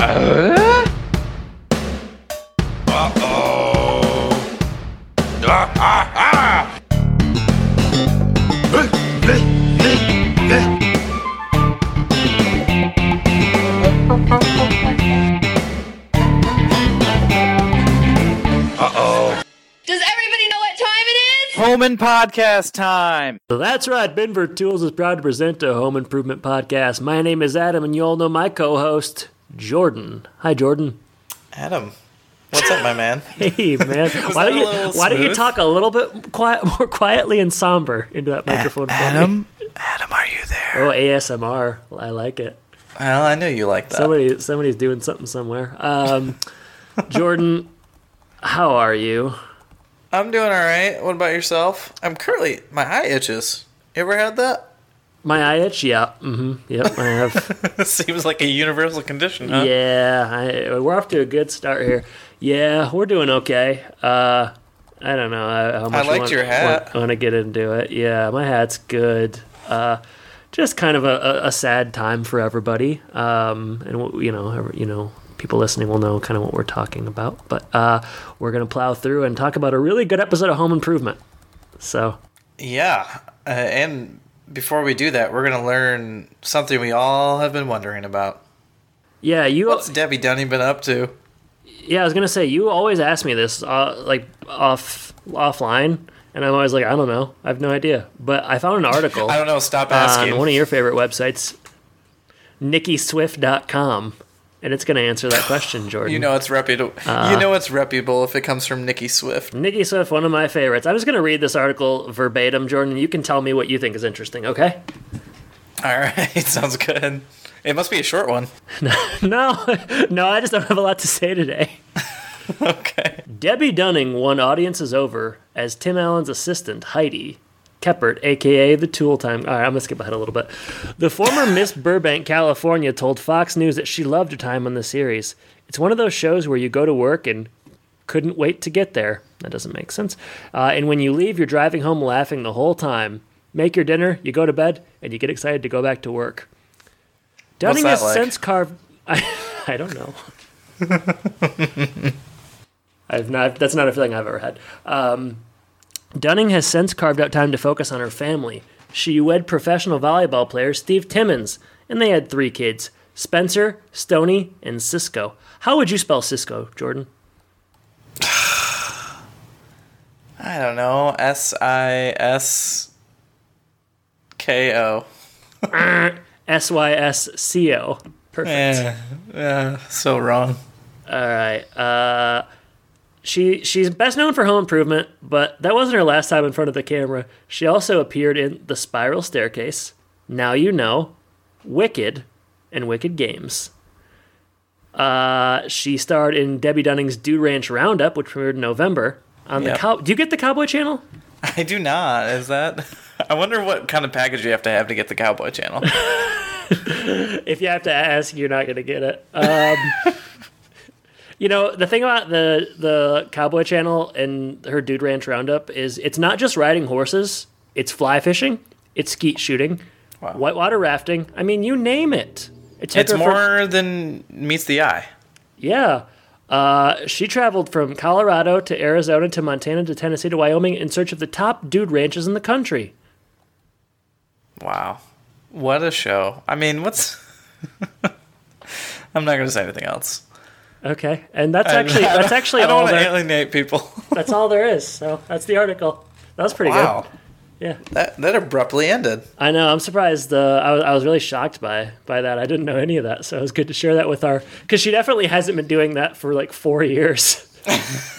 Does everybody know what time it is? Holman podcast time. That's right. Binford Tools is proud to present a home improvement podcast. My name is Adam, and you all know my co-host Jordan. Hi, Jordan. Adam, what's up, my man? Hey, man. why don't you Why don't you talk a little bit quiet, more quietly and somber into that microphone? me? Adam, Adam, are you there? Oh, ASMR. I like it. Well, I knew you like that. Somebody, somebody's doing something somewhere. Um, Jordan, how are you? I'm doing all right. What about yourself? I'm currently my eye itches. You ever had that? My eye itch. Yeah. Mm-hmm. Yep. I have. Seems like a universal condition, huh? Yeah, I, we're off to a good start here. Yeah, we're doing okay. Uh, I don't know uh, how much liked want, your hat. Want, to get into it? Yeah, my hat's good. Uh, just kind of a, a, a sad time for everybody. Um, and you know, you know, people listening will know kind of what we're talking about. But uh, we're gonna plow through and talk about a really good episode of Home Improvement. So Yeah. Uh, and before we do that, we're gonna learn something we all have been wondering about. yeah, you. What's Debbe Dunning been up to? Yeah, I was gonna say you always ask me this, uh, like off offline, and I'm always like, I don't know, I have no idea. But I found an article I don't know. Stop asking. on one of your favorite websites, nickiswift.com, and it's gonna answer that question, Jordan. you know it's reputable. Uh, you know it's reputable if it comes from Nicki Swift. Nicki Swift, one of my favorites. I'm just gonna read this article verbatim, Jordan. You can tell me what you think is interesting, okay? All right, sounds good. It must be a short one. no, no, I just don't have a lot to say today. Okay. Debbe Dunning won audiences over as Tim Allen's assistant, Heidi Keppert, aka the Tool Time. All right, I'm to skip ahead a little bit. The former Miss Burbank, California, told Fox News that she loved her time on the series. It's one of those shows where you go to work and couldn't wait to get there. That doesn't make sense. Uh, and when you leave, you're driving home laughing the whole time. Make your dinner, you go to bed, and you get excited to go back to work. That has like? since carved. I, I don't know. I've not. That's not a feeling I've ever had. Um, Dunning has since carved out time to focus on her family. She wed professional volleyball player Steve Timmons, and they had three kids: Spencer, Stony, and Cisco. How would you spell Cisco, Jordan? I don't know. S I S K O. S Y S C O. Perfect. Yeah, yeah, so wrong. All right. Uh, she she's best known for Home Improvement, but that wasn't her last time in front of the camera. She also appeared in The Spiral Staircase, Now You Know, Wicked, and Wicked Games. Uh, she starred in Debbe Dunning's Dude Ranch Roundup, which premiered in November on the cow. Do you get the Cowboy Channel? I do not. Is that? I wonder what kind of package you have to have to get the Cowboy Channel. If you have to ask, you're not going to get it. Um, you know, the thing about the the Cowboy Channel and her Dude Ranch Roundup is it's not just riding horses. It's fly fishing. It's skeet shooting. Wow. Whitewater rafting. I mean, you name it. It it's more than meets the eye. yeah. Uh, she traveled from Colorado to Arizona to Montana to Tennessee to Wyoming in search of the top dude ranches in the country. Wow, what a show! I mean, what's? I'm not going to say anything else. Okay, and that's actually I that's don't- actually I don't all want to there, alienate people. that's all there is. So that's the article. That was pretty wow, good. Yeah. that that abruptly ended. I know. I'm surprised. Uh, I was I was really shocked by by that. I didn't know any of that, so it was good to share that with our because she definitely hasn't been doing that for like four years.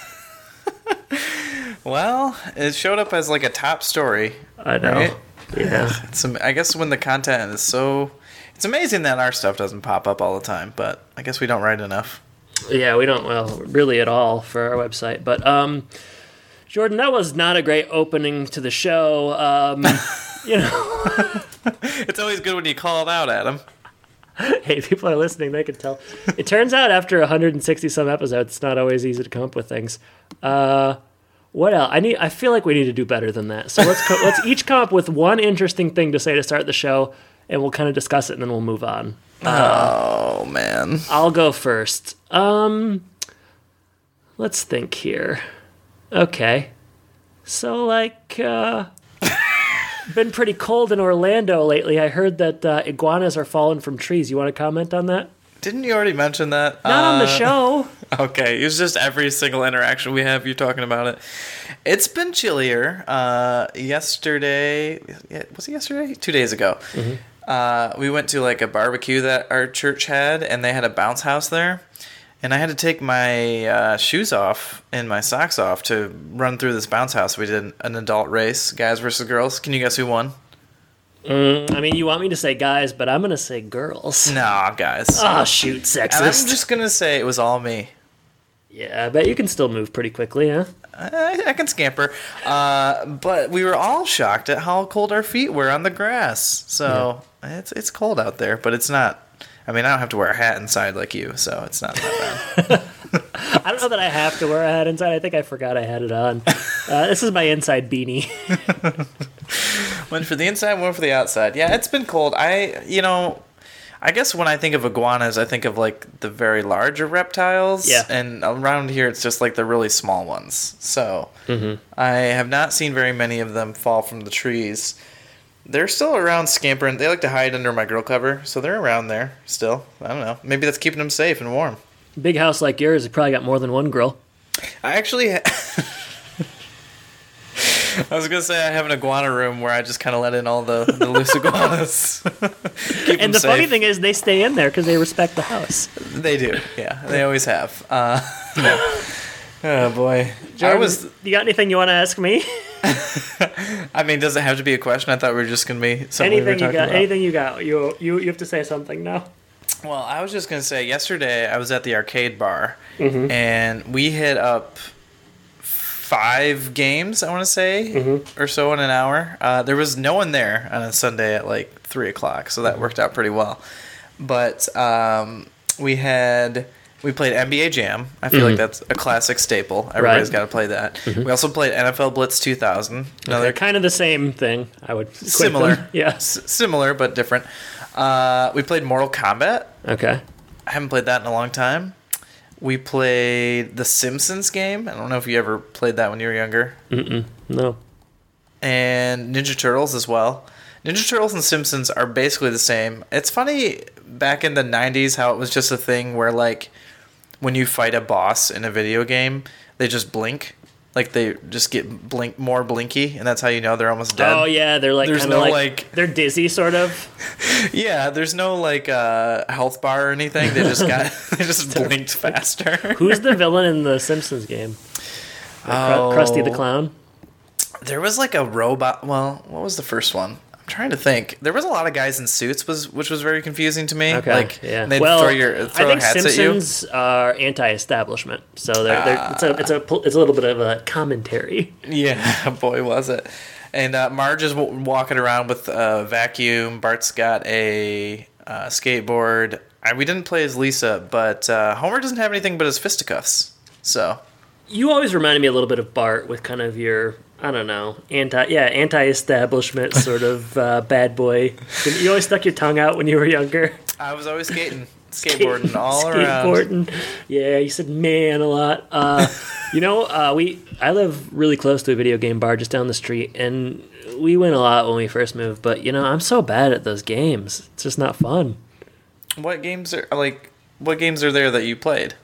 Well, it showed up as like a top story. I know. Right? Yeah. It's, am- I guess when the content is so, it's amazing that our stuff doesn't pop up all the time. But I guess we don't write enough. Yeah. We don't well really at all for our website, but um, Jordan, that was not a great opening to the show. Um, you know, It's always good when you call it out, Adam. hey, people are listening; they can tell. It turns out after 160 some episodes, it's not always easy to come up with things. Uh, what else? I need. I feel like we need to do better than that. So let's co- let's each come up with one interesting thing to say to start the show, and we'll kind of discuss it, and then we'll move on. oh man. I'll go first. Um, let's think here. Okay, so like, uh, been pretty cold in Orlando lately. I heard that uh, iguanas are falling from trees. You want to comment on that? Didn't you already mention that? Not on the Uh, show. Okay, it's just every single interaction we have, you talking about it. It's been chillier. Uh, yesterday, was it yesterday? Two days ago. Uh, we went to like a barbecue that our church had, and they had a bounce house there. And I had to take my uh, shoes off and my socks off to run through this bounce house. We did an adult race, guys versus girls. Can you guess who won? I mean, you want me to say guys, but I'm gonna say girls. Nah, guys. Oh shoot, and I'm just gonna say it was all me. Yeah, I bet you can still move pretty quickly, huh? I, I can scamper. Uh, but we were all shocked at how cold our feet were on the grass. So it's it's cold out there, but it's not. I mean, I don't have to wear a hat inside like you, so it's not that bad. I don't know that I have to wear a hat inside. I think I forgot I had it on. Uh, this is my inside beanie. one for the inside, one for the outside. Yeah, it's been cold. I, you know, I guess when I think of iguanas, I think of like the very larger reptiles. Yeah. And around here, it's just like the really small ones. So I have not seen very many of them fall from the trees. They're still around scampering. They like to hide under my grill cover, so they're around there still. I don't know. Maybe that's keeping them safe and warm. Big house like yours, you probably got more than one grill. I actually. Ha- I was gonna say I have an iguana room where I just kind of let in all the, the loose iguanas. And the funny thing is, they stay in there because they respect the house. They do, yeah. They always have. Uh, oh boy, I was. You got anything you want to ask me? I mean, does it have to be a question? I thought we were just gonna be something we you got? about. Anything you got? You you you have to say something now. Well, I was just gonna say yesterday I was at the arcade bar Mm-hmm. and we hit up five games. I want to say Mm-hmm. or so in an hour. Uh, there was no one there on a Sunday at like three o'clock, so that worked out pretty well. But um, we had we played NBA Jam. I feel like that's a classic staple. Everybody's Mm-hmm. Right. got to play that. We also played NFL Blitz 2000. Another They're kind of the same thing. I would similar. Yeah. S- similar but different. Uh, we played Mortal Kombat. Okay. I haven't played that in a long time. We played the Simpsons game. I don't know if you ever played that when you were younger. Mm-mm, No. And Ninja Turtles as well. Ninja Turtles and Simpsons are basically the same. It's funny back in the 90s how it was just a thing where like when you fight a boss in a video game, they just blink. Like they just get blink more blinky and that's how you know they're almost dead. Oh yeah, they're like There's no, like, like- they're dizzy sort of. Yeah, there's no like uh, health bar or anything. They just got they just blinked faster. Who's the villain in the Simpsons game? Like, Kru- Krusty the Oh. Clown. There was like a robot. Well, what was the first one? Trying to think. There was a lot of guys in suits, was which was very confusing to me. Okay. Like yeah. they'd well, throw your throw I think hats Simpsons are anti-establishment, so they're, they're, it's a it's a it's a little bit of a commentary. Yeah, boy, was it. And uh, Marge is w- walking around with a vacuum. Bart's got a uh, skateboard. I, we didn't play as Lisa, but uh, Homer doesn't have anything but his fisticuffs. So You always reminded me a little bit of Bart with kind of your I don't know anti yeah anti-establishment sort of uh, bad boy. You always stuck your tongue out when you were younger. I was always skating, skateboarding all around. Skateboarding. Yeah, you said man a lot. Uh, you know, uh, we I live really close to a video game bar just down the street, and we went a lot when we first moved. But you know, I'm so bad at those games. It's just not fun. What games are like? What games are there that you played?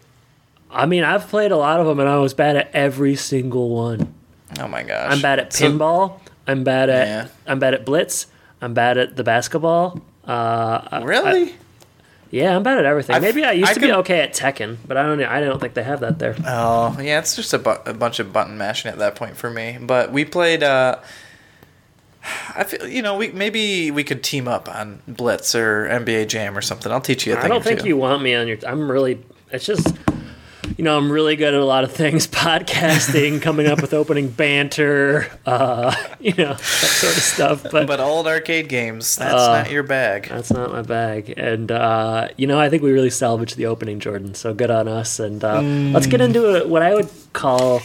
I mean, I've played a lot of them, and I was bad at every single one. Oh my gosh! I'm bad at So- pinball. I'm bad at Yeah. I'm bad at blitz. I'm bad at the basketball. Uh, I- really? yeah, I'm bad at everything. I've- Maybe I used I to be okay at Tekken, but I don't. I don't think they have that there. Oh, yeah, it's just a, bu- a bunch of button mashing at that point for me. But we played. Uh, I feel you know we maybe we could team up on Blitz or NBA Jam or something. I'll teach you a thing. I don't think two. you want me on your. I'm really. It's just. You know, I'm really good at a lot of things: podcasting, coming up with opening banter, uh, you know, that sort of stuff. But, But old arcade games, that's Uh, not your bag. that's not my bag. And uh, you know, I think we really salvaged the opening, Jordan. So good on us. And uh, let's get into a, what I would call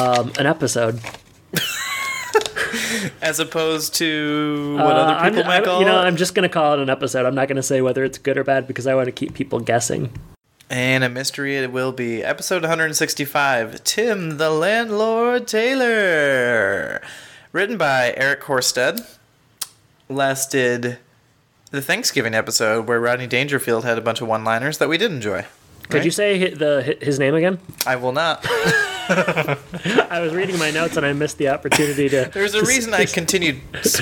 um, an episode. as opposed to what Uh, other I'm- people might I'm- call you know. I'm just gonna call it an episode. I'm not gonna say whether it's good or bad because I want to keep people guessing. And a mystery it will be. Episode 165 Tim the Landlord Taylor. Written by Eric Horsted. Last did the Thanksgiving episode where Rodney Dangerfield had a bunch of one liners that we did enjoy. Could Right? you say the his name again? I will not. I was reading my notes and I missed the opportunity to. There's a reason I continued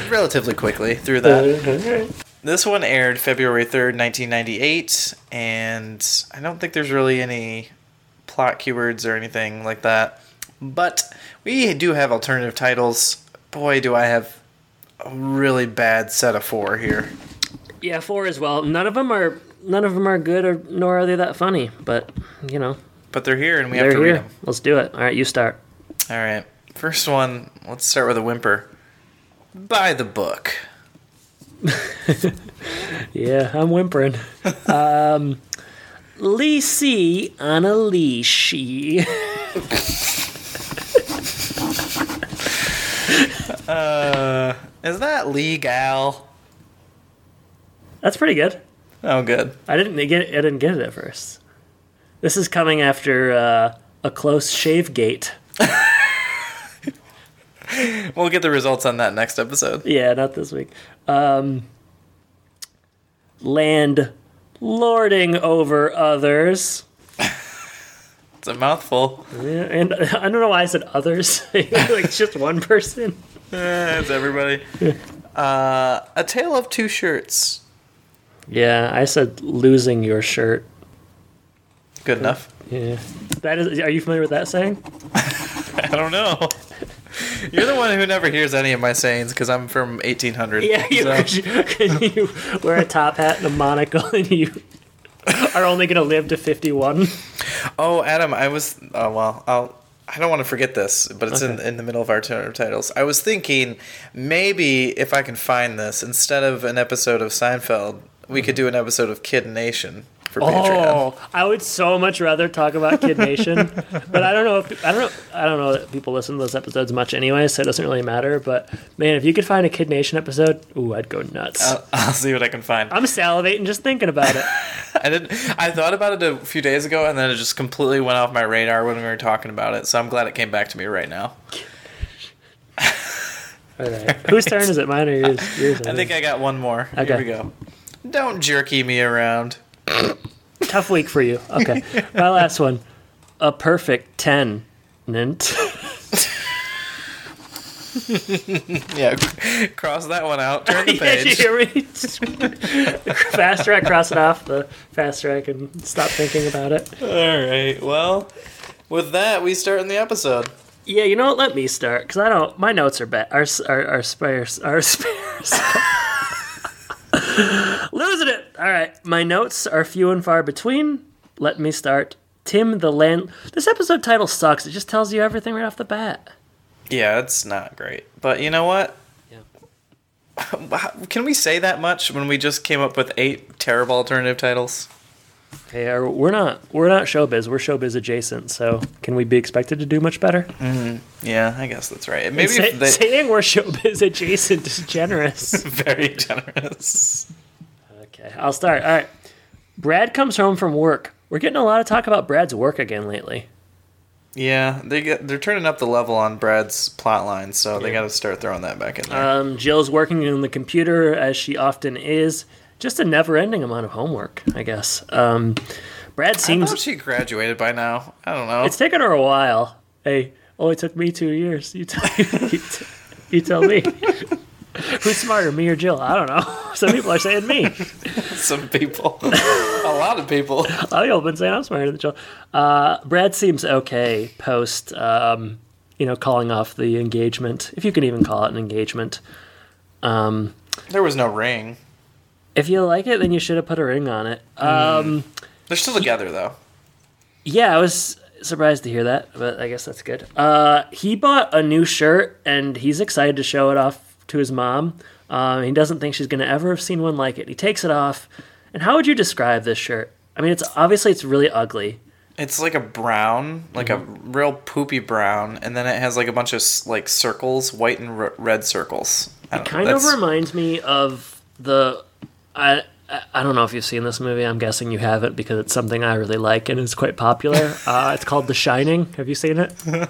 relatively quickly through that. This one aired February 3rd, 1998, and I don't think there's really any plot keywords or anything like that. But we do have alternative titles. Boy, do I have a really bad set of four here. Yeah, four as well. None of them are none of them are good, or nor are they that funny. But you know, But they're here and we have they're to read here. them. Let's do it. All right, you start. All right. First one, let's start with a whimper. By the book. Yeah, I'm whimpering. um, Lee C on a leash. Uh, is that legal? That's pretty good. Oh, good. I didn't get it, I didn't get it at first. This is coming after uh, a close shave gate. We'll get the results on that next episode. Yeah, not this week. Um, land lording over others. It's a mouthful. Yeah, and I don't know why I said others. like just one person. Eh, it's everybody. Uh, a tale of two shirts. Yeah, I said losing your shirt. Good enough. Yeah, that is. Are you familiar with that saying? I don't know. You're the one who never hears any of my sayings because I'm from 1800. Yeah, you, so- you wear a top hat and a monocle, and you are only going to live to fifty-one. Oh, Adam, I was. Oh well, I'll. I don't want to forget this, but it's in, Okay. in the middle of our titles. I was thinking maybe if I can find this, instead of an episode of Seinfeld, we could do an episode of Kid Nation for Patreon. Oh, I would so much rather talk about Kid Nation, but I don't know. If, I don't know. I don't know that people listen to those episodes much anyway, so it doesn't really matter. But man, if you could find a Kid Nation episode, ooh, I'd go nuts. I'll, I'll see what I can find. I'm salivating just thinking about it. I didn't. I thought about it a few days ago, and then it just completely went off my radar when we were talking about it. So I'm glad it came back to me right now. All right, whose turn is it? Mine or yours? yours I think I got one more. Okay. Here we go. Don't jerky me around. Tough week for you. Okay, my last one. A perfect ten. Nint. Yeah, cross that one out. Turn the page. faster I cross it off, the faster I can stop thinking about it. All right. Well, with that, we start in the episode. Yeah, you know what? Let me start because I don't. My notes are bad. Our are are sparse. Are sparse. Losing it. All right, my notes are few and far between. Let me start. Tim the land. This episode title sucks. It just tells you everything right off the bat. Yeah, it's not great, but you know what? Yeah. Can we say that much when we just came up with eight terrible alternative titles? Hey, are- we're not we're not showbiz. We're showbiz adjacent. So can we be expected to do much better? Yeah, I guess that's right. Maybe Say, they saying we're showbiz adjacent is generous. very generous. Okay, I'll start. All right. Brad comes home from work. We're getting a lot of talk about Brad's work again lately. Yeah, they get they're turning up the level on Brad's plot line, so they got to start throwing that back in there. Um, Jill's working on the computer as she often is. Just a never-ending amount of homework, I guess. Um, Brad I seems thought she graduated by now. I don't know. it's taken her a while. Hey, only took me two years. You tell you, t- you tell me. Who's smarter, me or Jill? I don't know. Some people are saying me. Some people, a lot of people. A lot of people have been saying I'm smarter than Jill. Uh, Brad seems okay post, um, you know, calling off the engagement, if you can even call it an engagement. Um, There was no ring. If you like it, then you should have put a ring on it. Um, They're still together though. Yeah, I was surprised to hear that, but I guess that's good. Uh, he bought a new shirt and he's excited to show it off to his mom. Uh, he doesn't think she's going to ever have seen one like it. He takes it off. And how would you describe this shirt? I mean, it's obviously it's really ugly. It's like a brown, like a Mm-hmm. real poopy brown, and then it has like a bunch of like circles, white and r- red circles. It don't know, Kind of reminds me of the. I I- don't know if you've seen this movie. I'm guessing you haven't because it's something I really like and is quite popular. uh, it's called The Shining. Have you seen it?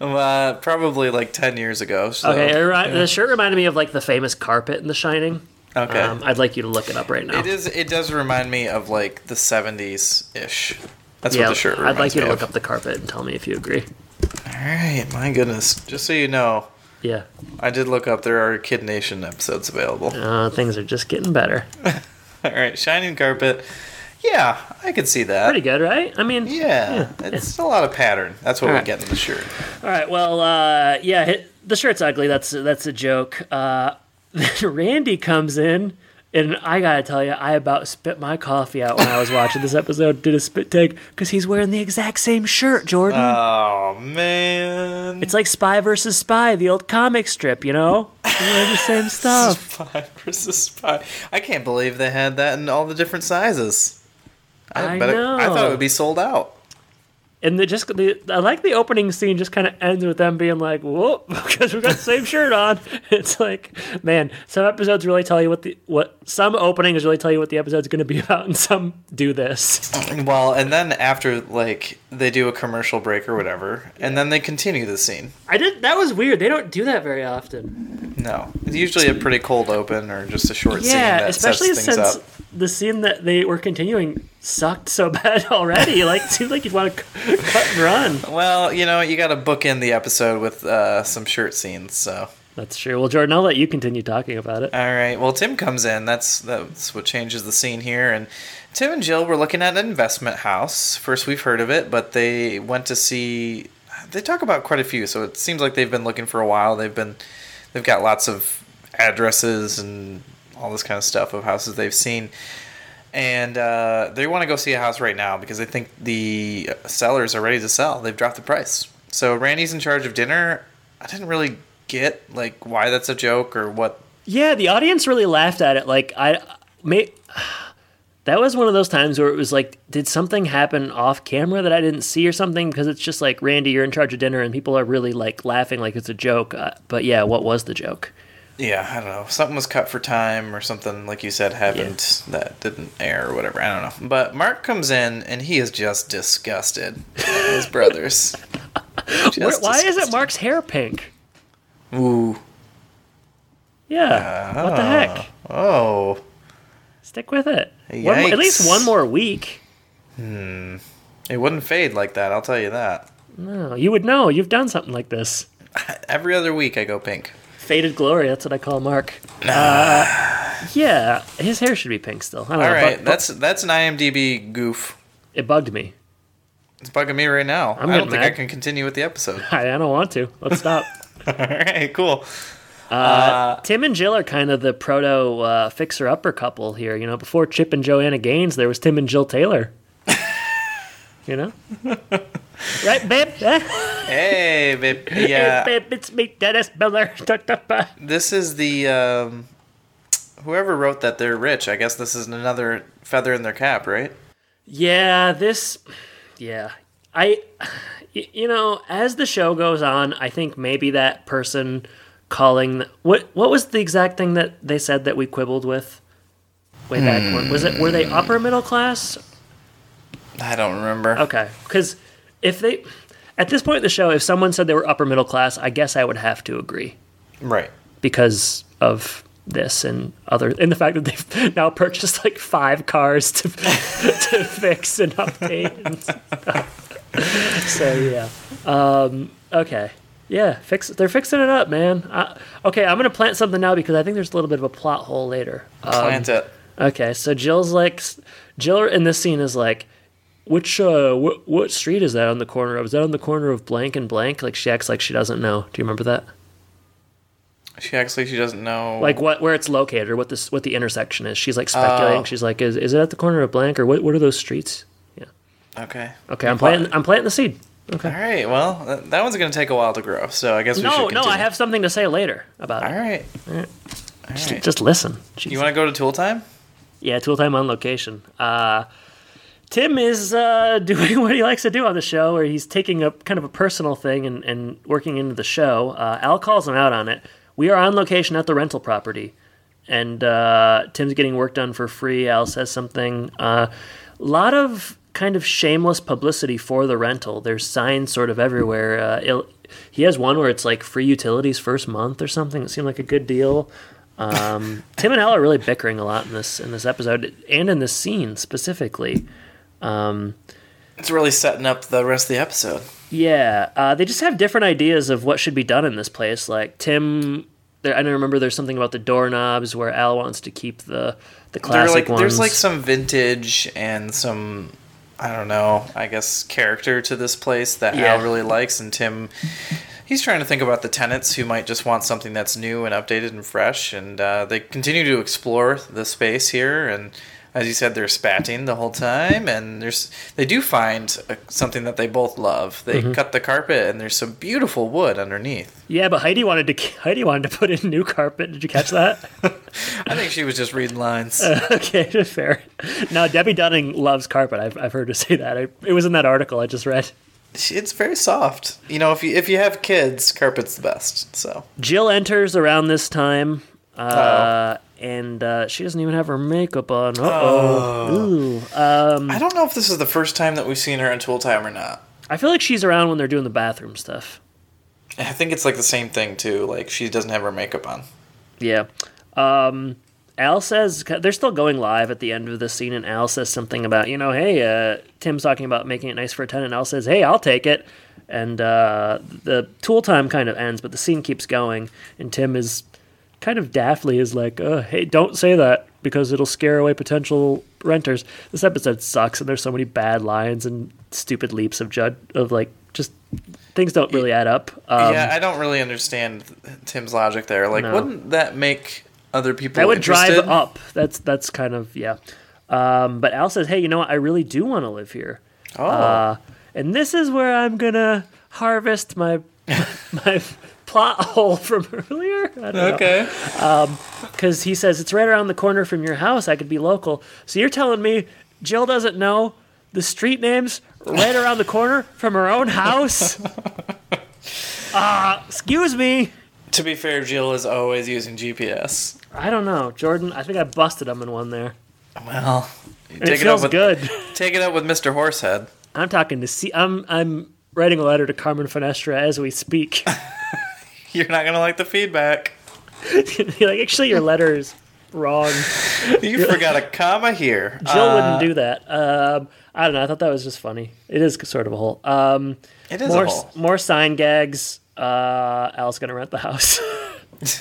uh, probably like ten years ago. So, Okay, it remi- the shirt reminded me of like the famous carpet in The Shining. Okay. Um, I'd like you to look it up right now. It is. It does remind me of like the seventies ish. That's yeah, what the shirt I'd like you to look of. up the carpet and tell me if you agree. All right, my goodness. Just so you know, Yeah, I did look up. There are Kid Nation episodes available. uh, things are just getting better. All right, shining carpet. Yeah, I could see that. Pretty good, right? I mean, Yeah, it's a lot of pattern. That's what All we right. get in the shirt. All right. Well, uh, yeah, the shirt's ugly. That's that's a joke. Uh, then Randy comes in, and I gotta tell you, I about spit my coffee out when I was watching this episode. Did a spit take because he's wearing the exact same shirt, Jordan. Oh man, it's like Spy versus Spy, the old comic strip. You know, wearing the same stuff. Spy versus Spy. I can't believe they had that in all the different sizes. I bet it- I thought it would be sold out. And the just the I like the opening scene just kind of ends with them being like, "Whoop," because we got the same shirt on. It's like, man, some episodes really tell you what the what some openings really tell you what the episode's going to be about, and some do this. Well, and then after like they do a commercial break or whatever, and then they continue the scene. I did that was weird. They don't do that very often. No, it's usually a pretty cold open or just a short scene Yeah, especially sets since up. the scene that they were continuing sucked so bad already. like, it seems like you'd want to c- cut and run. Well, you know, you got to book in the episode with uh, some shirt scenes. So, That's true. Well, Jordan, I'll let you continue talking about it. all right. Well, Tim comes in. That's that's what changes the scene here. And Tim and Jill were looking at an investment house. First, we've heard of it, but they went to see. They talk about quite a few, so it seems like they've been looking for a while. They've been, they've got lots of addresses and all this kind of stuff of houses they've seen. And uh, they want to go see a house right now because they think the sellers are ready to sell. They've dropped the price. So Randy's in charge of dinner. I didn't really get like why that's a joke or what. Yeah, the audience really laughed at it. Like I, may, that was one of those times where it was like, did something happen off camera that I didn't see or something? Because it's just like Randy, you're in charge of dinner, and people are really like laughing like it's a joke. Uh, but yeah, what was the joke? Yeah, I don't know. Something was cut for time or something like you said happened that didn't air or whatever. I don't know. But Mark comes in and he is just disgusted. His brothers. Just Where, why isn't. Mark's hair pink? Ooh. Yeah, what the heck? Oh. Stick with it. One at least one more week. Hmm. It wouldn't fade like that, I'll tell you that. No, you would know. You've done something like this. Every other week I go pink. Faded glory. That's what I call Mark. Uh, yeah, his hair should be pink still. I All know. right, but- that's that's an IMDb goof. it bugged me. It's bugging me right now. I'm I don't getting think I can continue with the episode. I, I don't want to. Let's stop. All right, cool. Tim and Jill are kind of the proto uh, fixer upper couple here. You know, before Chip and Joanna Gaines, there was Tim and Jill Taylor. you know, right, babe? Hey, babe. Hey, Yeah, babe, it's me, Dennis Miller. This is the um, whoever wrote that they're rich. I guess this is another feather in their cap, right? Yeah, this. Yeah, I. You know, as the show goes on, I think maybe that person calling what what was the exact thing that they said that we quibbled with way back when was it were they upper middle class I don't remember. Okay, because if they, at this point in the show, if someone said they were upper middle class, I guess I would have to agree Right. because of this and other, and the fact that they've now purchased like five cars to to fix and update and stuff. So yeah, um, okay, yeah, fix. They're fixing it up, man. I, okay, I'm gonna plant something now because I think there's a little bit of a plot hole later. Um, Plant it. Okay, so Jill's like, Jill in this scene is like, which uh, what what street is that on the corner of? Is that on the corner of blank and blank? Like she acts like she doesn't know. Do you remember that? She acts like she doesn't know. Like what where it's located or what this what the intersection is? She's like speculating. Oh. She's like, is, is it at the corner of blank or what? What are those streets? Yeah. okay. Okay, I'm planting. I'm planting the seed. Okay. All right. Well, that, that one's gonna take a while to grow. So I guess we No, should. no, Continue. I have something to say later about All it. right. All Just, right. just listen. You want to go to Tool Time? Yeah, tool time on location. Uh, Tim is uh, doing what he likes to do on the show, where he's taking a kind of a personal thing and, and working into the show. Uh, Al calls him out on it. We are on location at the rental property, and uh, Tim's getting work done for free. Al says something. A uh, lot of kind of shameless publicity for the rental. There's signs sort of everywhere. Uh, he has one where it's like free utilities first month or something. It seemed like a good deal. Um, Tim and Al are really bickering a lot in this in this episode and in this scene specifically. Um, it's really setting up the rest of the episode. Yeah, uh, they just have different ideas of what should be done in this place. Like Tim, there, I don't remember. There's something about the doorknobs where Al wants to keep the the classic like, ones. There's like some vintage and some I don't know. I guess character to this place that yeah. Al really likes, and Tim. He's trying to think about the tenants who might just want something that's new and updated and fresh, and uh, they continue to explore the space here and as you said, they're spatting the whole time, and there's they do find a, something that they both love. They mm-hmm. cut the carpet, and there's some beautiful wood underneath. Yeah, but Heidi wanted to Heidi wanted to put in new carpet. Did you catch that? I think she was just reading lines. Uh, okay, fair. Now Debbe Dunning loves carpet. I've I've heard her say that. I, it was in that article I just read. It's very soft. You know, if you if you have kids, carpet's the best. So Jill enters around this time. Uh, and uh, she doesn't even have her makeup on. Uh-oh. Oh. Um, I don't know if this is the first time that we've seen her in Tool Time or not. I feel like she's around when they're doing the bathroom stuff. I think it's like the same thing too. Like she doesn't have her makeup on. Yeah. Um, Al says they're still going live at the end of the scene, and Al says something about you know, hey, uh, Tim's talking about making it nice for a and Al says, hey, I'll take it. And uh, the tool time kind of ends, but the scene keeps going, and Tim is kind of daftly is like, uh, "Hey, don't say that because it'll scare away potential renters." This episode sucks, and there's so many bad lines and stupid leaps of judge of like just things don't really add up. Um, yeah, I don't really understand Tim's logic there. Like, no. wouldn't that make other people that would interested? drive up? That's that's kind of yeah. Um, but Al says, "Hey, you know what? I really do want to live here." Oh. Uh, and this is where I'm gonna harvest my my plot hole from earlier. okay. Because um, he says it's right around the corner from your house. I could be local. So you're telling me Jill doesn't know the street names right around the corner from her own house? Uh, excuse me. To be fair, Jill is always using GPS. I don't know, Jordan. I think I busted him in one there. Well, take it, it feels with, good. Take it up with Mr. Horsehead. I'm talking to see. I'm I'm writing a letter to Carmen Finestra as we speak. You're not gonna like the feedback. You're like, actually, your letter is wrong. You You're forgot like, a comma here. Jill uh, wouldn't do that. Um, I don't know. I thought that was just funny. It is sort of a hole. Um, it is more, a hole. More sign gags. Uh, Al's gonna rent the house.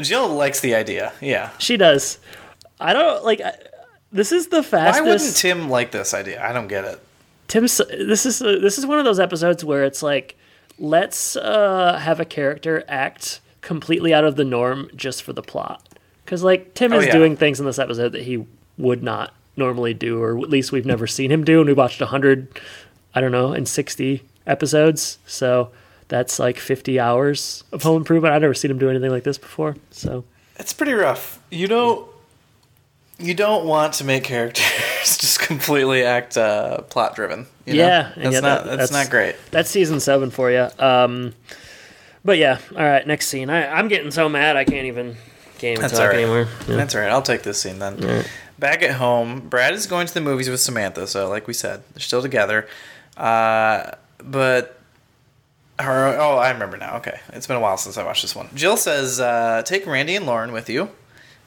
Jill likes the idea. Yeah, she does. I don't like. I, this is the fastest. Why wouldn't Tim like this idea? I don't get it. Tim, This is this is one of those episodes where it's like let's uh, have a character act completely out of the norm just for the plot. Because like Tim oh, is yeah. doing things in this episode that he would not normally do, or at least we've never seen him do. And we watched hundred, I don't know, in sixty episodes. So that's like fifty hours of home improvement. I've never seen him do anything like this before. So it's pretty rough. You know, you don't want to make characters just completely act uh, plot driven. yeah, that's yeah, not that, that's, that's, not great. That's season seven for you. Um, but yeah, all right. Next scene. I, am getting so mad I can't even can't even that's talk right. anymore. Yeah. That's all right. I'll take this scene then. Right. Back at home, Brad is going to the movies with Samantha. So, like we said, they're still together. Uh, but her. Oh, I remember now. Okay, it's been a while since I watched this one. Jill says, uh, "Take Randy and Lauren with you."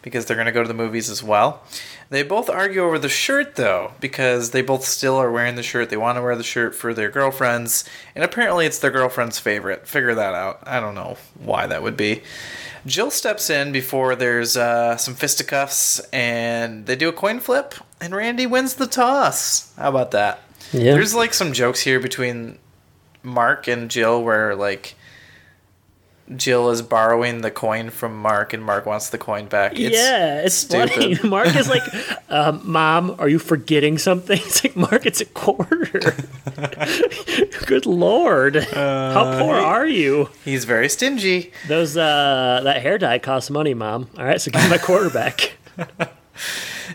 Because they're going to go to the movies as well. They both argue over the shirt though, because they both still are wearing the shirt. They want to wear the shirt for their girlfriends, and apparently it's their girlfriend's favorite. Figure that out. I don't know why that would be. Jill steps in before there's uh, some fisticuffs, and they do a coin flip, and Randy wins the toss. How about that? Yeah. There's like some jokes here between Mark and Jill where like Jill is borrowing the coin from Mark, and Mark wants the coin back. It's yeah, it's stupid. funny. Mark is like, um, "Mom, are you forgetting something?" It's like, "Mark, it's a quarter." Good lord, uh, how poor are you? He's very stingy. Those uh, that hair dye costs money, Mom. All right, so give me my quarter back.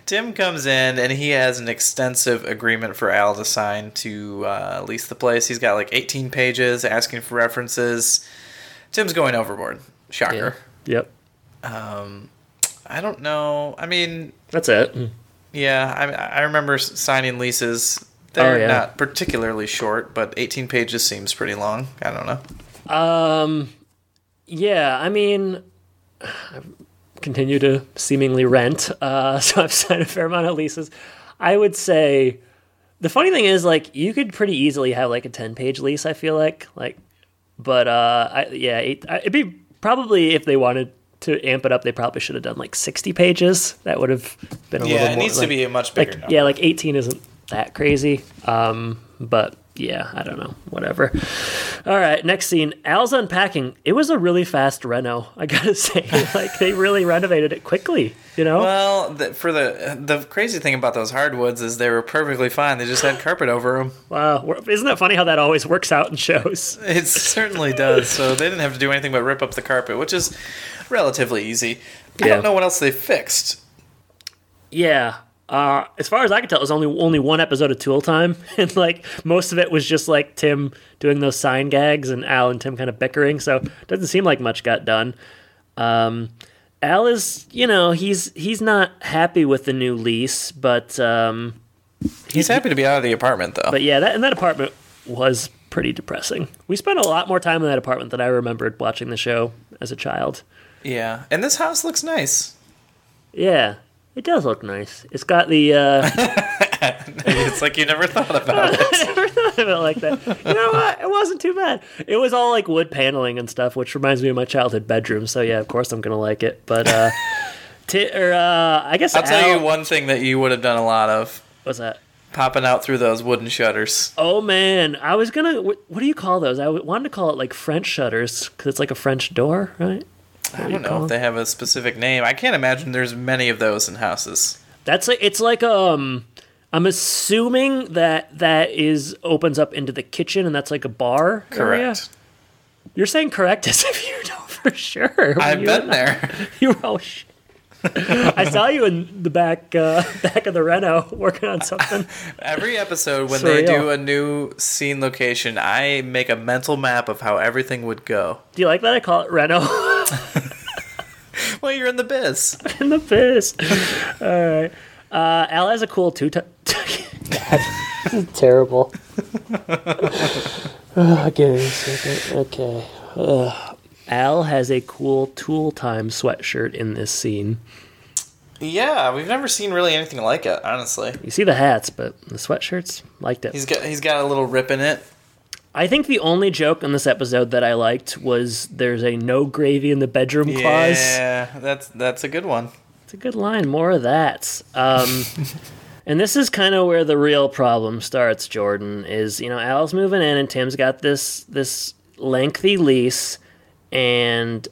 Tim comes in and he has an extensive agreement for Al to sign to uh, lease the place. He's got like 18 pages asking for references. Tim's going overboard. Shocker. Yep. Um, I don't know. I mean, That's it. yeah, I, I remember signing leases. They're Oh, yeah. not particularly short, but 18 pages seems pretty long. I don't know. Um, yeah, I mean, I continue to seemingly rent, uh, so I've signed a fair amount of leases. I would say the funny thing is, like, you could pretty easily have like a ten page lease. I feel like, like, but uh, I, yeah, eight, it'd be probably if they wanted to amp it up, they probably should have done like sixty pages. That would have been a Yeah, little more. Yeah, it needs to be a much like bigger number. yeah, like eighteen isn't that crazy. Um, but yeah, I don't know, whatever. All right, next scene. Al's unpacking. It was a really fast reno. I gotta say, like they really renovated it quickly. You know? Well, the, for the the crazy thing about those hardwoods is they were perfectly fine. They just had carpet over them. wow, isn't that funny how that always works out in shows? It certainly does. So they didn't have to do anything but rip up the carpet, which is relatively easy. I Yeah. don't know what else they fixed. Yeah. Uh, as far as I can tell, it was only only one episode of Tool Time, and like most of it was just like Tim doing those sign gags and Al and Tim kind of bickering. So it doesn't seem like much got done. Um, Al is, you know, he's he's not happy with the new lease, but um, He's happy to be out of the apartment, though. but yeah, that and that apartment was pretty depressing. We spent a lot more time in that apartment than I remembered watching the show as a child. yeah, and this house looks nice. Yeah, it does look nice. It's got the. Uh, it's like you never thought about it. I never thought of it like that. You know what? It wasn't too bad. It was all like wood paneling and stuff, which reminds me of my childhood bedroom. So yeah, of course I'm gonna like it. But uh, t- or uh, I guess I'll tell you one thing that you would have done a lot of: What's that? popping out through those wooden shutters. Oh man, I was gonna. What, what do you call those? I wanted to call it like French shutters because it's like a French door, right? I don't know if they have a specific name. I can't imagine there's many of those in houses. That's like it's like um. I'm assuming that that is opens up into the kitchen and that's like a bar. area? Correct. You're saying correct as if you know for sure. I've been there. You oh shit. I saw you in the back uh, back of the Reno working on something. Every episode, when they do a new scene location, I make a mental map of how everything would go. Do you like that? I call it Reno Well, you're in the biz. in the biz. All right. Uh, Al has a cool two. T- Terrible. oh, give me a second. Okay. Ugh. Al has a cool Tool Time sweatshirt in this scene. Yeah, we've never seen really anything like it. Honestly, You see the hats, but the sweatshirts liked it. he's got he's got a little rip in it. I think the only joke in this episode that I liked was there's a no gravy in the bedroom clause. Yeah, that's that's a good one. It's a good line. More of that. Um, and this is kind of where the real problem starts. Jordan is you know Al's moving in and Tim's got this this lengthy lease, and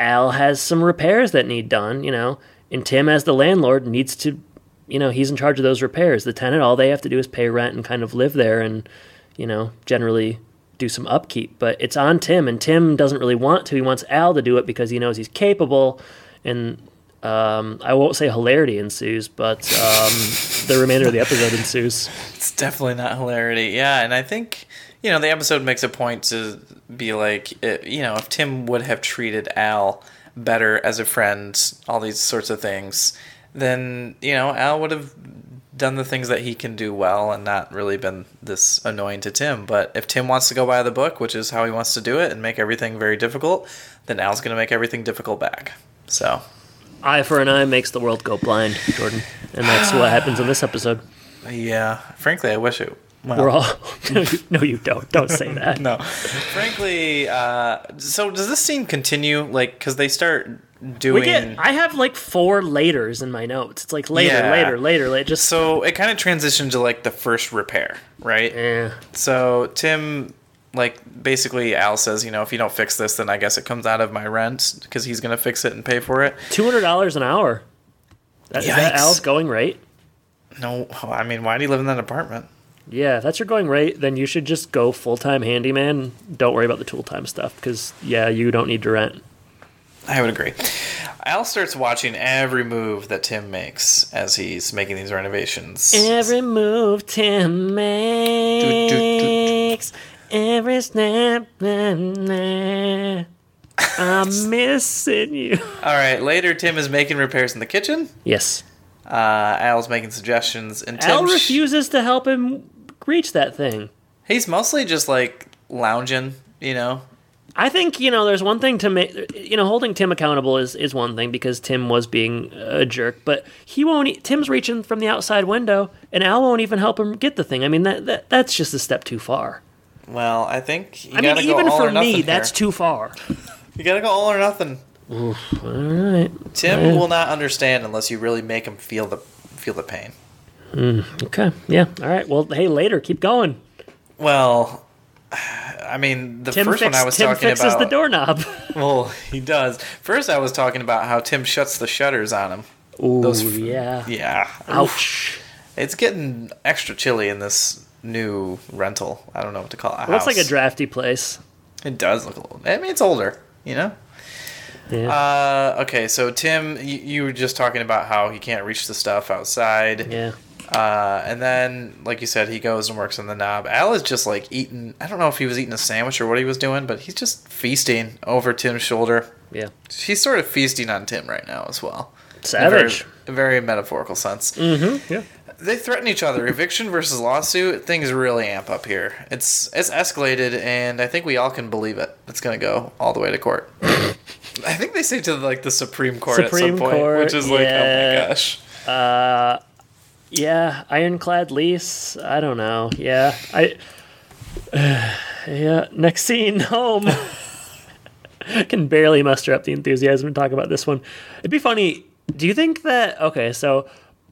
Al has some repairs that need done. You know, and Tim as the landlord needs to, you know, he's in charge of those repairs. The tenant, all they have to do is pay rent and kind of live there, and you know, generally do some upkeep. But it's on Tim, and Tim doesn't really want to. He wants Al to do it because he knows he's capable, and um, I won't say hilarity ensues, but um, the remainder of the episode ensues. It's definitely not hilarity. Yeah, and I think you know the episode makes a point to be like, you know, if Tim would have treated Al better as a friend, all these sorts of things, then you know Al would have done the things that he can do well and not really been this annoying to Tim. But if Tim wants to go by the book, which is how he wants to do it, and make everything very difficult, then Al's going to make everything difficult back. So Eye for an eye makes the world go blind, Jordan, and that's what happens in this episode. yeah, frankly, I wish it. Well, We're all no, you, don't. Don't say that. no frankly uh so does this scene continue like because they start doing We get. I have like four laters in my notes. It's like later, Yeah. later, later, later. Just so it kind of transitions to like the first repair right Yeah. so tim like basically al says you know if you don't fix this then i guess it comes out of my rent because he's gonna fix it and pay for it two hundred dollars an hour. That, is that Al's going rate? no i mean why do you live in that apartment Yeah, if that's your going rate, then you should just go full time handyman. Don't worry about the tool time stuff because yeah, you don't need to rent. I would agree. Al starts watching every move that Tim makes as he's making these renovations. Every move Tim makes, every snap, na, na, I'm missing you. All right, later Tim is making repairs in the kitchen. Yes. Uh, Al's making suggestions, and Tim Al sh- refuses to help him reach that thing. he's mostly just like lounging, you know. I think you know. There's one thing to make. You know, holding Tim accountable is is one thing because Tim was being a jerk, but he won't. e- Tim's reaching from the outside window, and Al won't even help him get the thing. I mean, that, that that's just a step too far. Well, I think you I mean, even all for me, that's too far. You gotta go all or nothing. All right. Tim Yeah. will not understand unless you really make him feel the feel the pain. Hmm, okay. Yeah. All right. Well, hey, later. Keep going. Well, I mean, the Tim, first fix, one I was Tim talking fixes about. Fixes the doorknob. Well, he does. First, I was talking about how Tim shuts the shutters on him. Ooh, Those yeah. Yeah. Ouch. It's getting extra chilly in this new rental. I don't know what to call it. a Looks like a drafty place. It does look a little. I mean, it's older. You know. Yeah. Uh, okay, so Tim, you, you were just talking about how he can't reach the stuff outside. yeah. Uh, and then, like you said, he goes and works on the knob. Al is just like eating. I don't know if he was eating a sandwich or what he was doing, but he's just feasting over Tim's shoulder. Yeah. He's sort of feasting on Tim right now as well. Savage. In a very, very metaphorical sense. Mm-hmm. Yeah. They threaten each other. Eviction versus lawsuit. Things really amp up here. It's it's escalated, and I think we all can believe it. It's gonna go all the way to court. I think they say to like the Supreme Court Supreme at some point, Court, which is like, oh my gosh. Uh, yeah, ironclad lease. I don't know. Yeah, I. yeah, next scene, home. Can barely muster up the enthusiasm to talk about this one. It'd be funny. Do you think that? Okay, so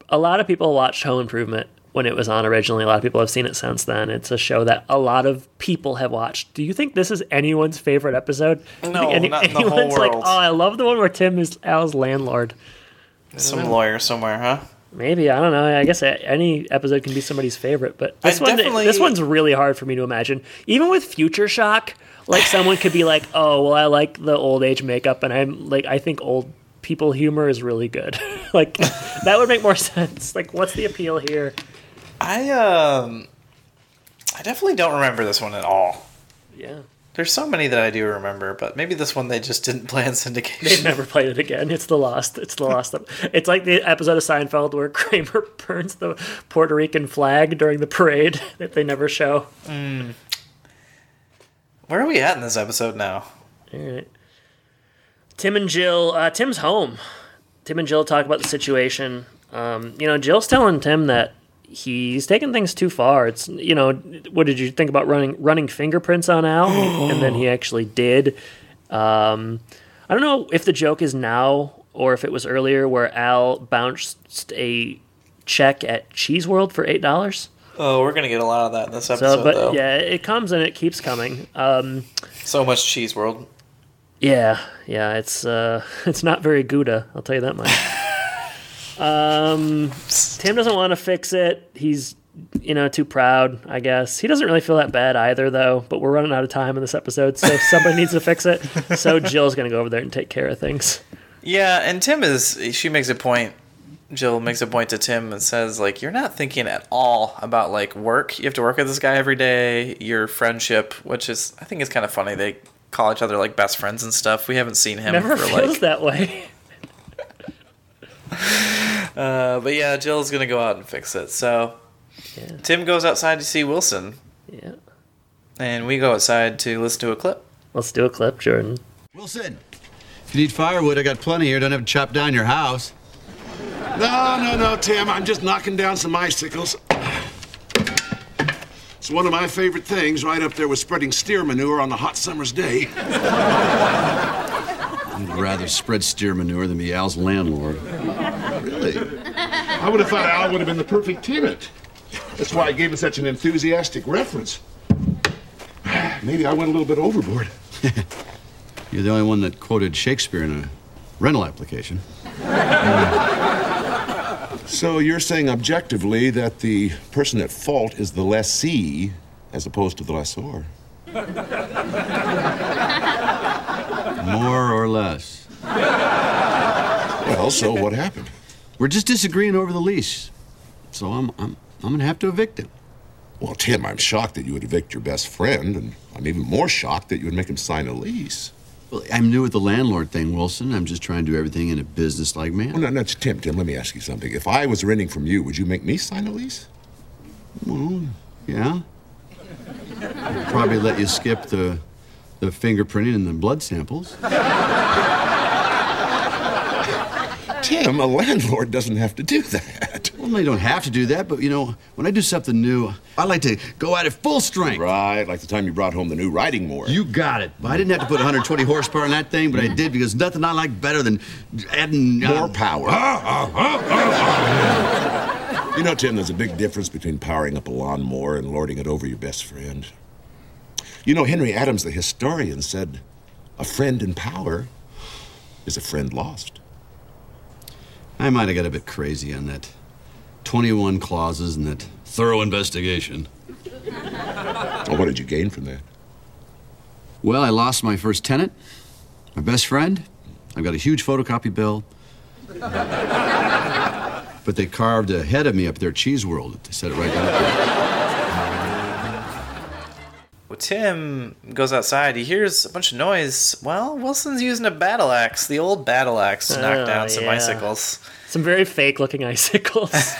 a lot of people watched Home Improvement when it was on originally. A lot of people have seen it since then. It's a show that a lot of people have watched. Do you think this is anyone's favorite episode? No, think not in the whole anyone's like, world. oh, I love the one where Tim is Al's landlord. Some lawyer somewhere, huh? Maybe I don't know. I guess any episode can be somebody's favorite, but this I one, definitely- this one's really hard for me to imagine. Even with Future Shock, like someone could be like, "Oh, well, I like the old age makeup, and I'm like, I think old people humor is really good." like that would make more sense. Like, what's the appeal here? I um, I definitely don't remember this one at all. Yeah, There's so many that I do remember, but maybe this one they just didn't plan syndication. they've never played it again. It's the lost. It's the lost. It's like the episode of Seinfeld where Kramer burns the Puerto Rican flag during the parade that they never show. Where are we at in this episode now? All right. Tim and Jill. Uh, Tim's home. Tim and Jill talk about the situation. Um, you know, Jill's telling Tim that he's taking things too far. It's you know, what did you think about running running fingerprints on Al? and then he actually did. Um, I don't know if the joke is now or if it was earlier, where Al bounced a check at Cheese World for eight dollars. Oh, we're gonna get a lot of that in this episode, So, but though. yeah, it comes and it keeps coming. Um, So much cheese world. Yeah, yeah, it's uh, it's not very Gouda. I'll tell you that much. um, Tim doesn't want to fix it. He's you know too proud. I guess he doesn't really feel that bad either, though. But we're running out of time in this episode, so somebody needs to fix it. So Jill's gonna go over there and take care of things. Yeah, and Tim is. She makes a point. Jill makes a point to Tim and says, like, you're not thinking at all about like work. You have to work with this guy every day. Your friendship, which is, I think, is kind of funny. They call each other like best friends and stuff. We haven't seen him Never for feels like. that way. Uh, but yeah, Jill's gonna go out and fix it. So Yeah. Tim goes outside to see Wilson, Yeah, and we go outside to listen to a clip. let's do a clip, Jordan. Wilson, if you need firewood, I got plenty here. Don't have to chop down your house. No, no, no, Tim. I'm just knocking down some icicles. It's one of my favorite things, right up there with spreading steer manure on a hot summer's day. I'd rather spread steer manure than be Al's landlord. Really? I would have thought Al would have been the perfect tenant. That's why I gave him such an enthusiastic reference. Maybe I went a little bit overboard. You're the only one that quoted Shakespeare in a rental application. So you're saying objectively that the person at fault is the lessee as opposed to the lessor? More or less. Well, so what happened? We're just disagreeing over the lease. So I'm, I'm, I'm gonna have to evict him. Well, Tim, I'm shocked that you would evict your best friend, and I'm even more shocked that you would make him sign a lease. Well, I'm new at the landlord thing, Wilson. I'm just trying to do everything in a business-like manner. Well, no, no, Tim, Tim, let me ask you something. If I was renting from you, would you make me sign a lease? Well, yeah. I'd probably let you skip the, the fingerprinting and the blood samples. Tim, a landlord doesn't have to do that. Well, they don't have to do that, but you know, when I do something new, I like to go at it full strength. Right, like the time you brought home the new riding mower. You got it. I didn't have to put 120 horsepower in that thing, but I mm-hmm. did because nothing I like better than adding uh, More power. Ah, ah, ah, you know, Tim, there's a big difference between powering up a lawnmower and lording it over your best friend. You know, Henry Adams, the historian, said a friend in power is a friend lost. I might have got a bit crazy on that 21 clauses and that thorough investigation. Well, what did you gain from that? Well, I lost my first tenant, my best friend. I've got a huge photocopy bill. but they carved a head of me up there at Cheese World. They set it right down there. Tim goes outside. He hears a bunch of noise. Well, Wilson's using a battle axe, the old battle axe, to knock Oh, down some yeah. icicles. Some very fake looking icicles.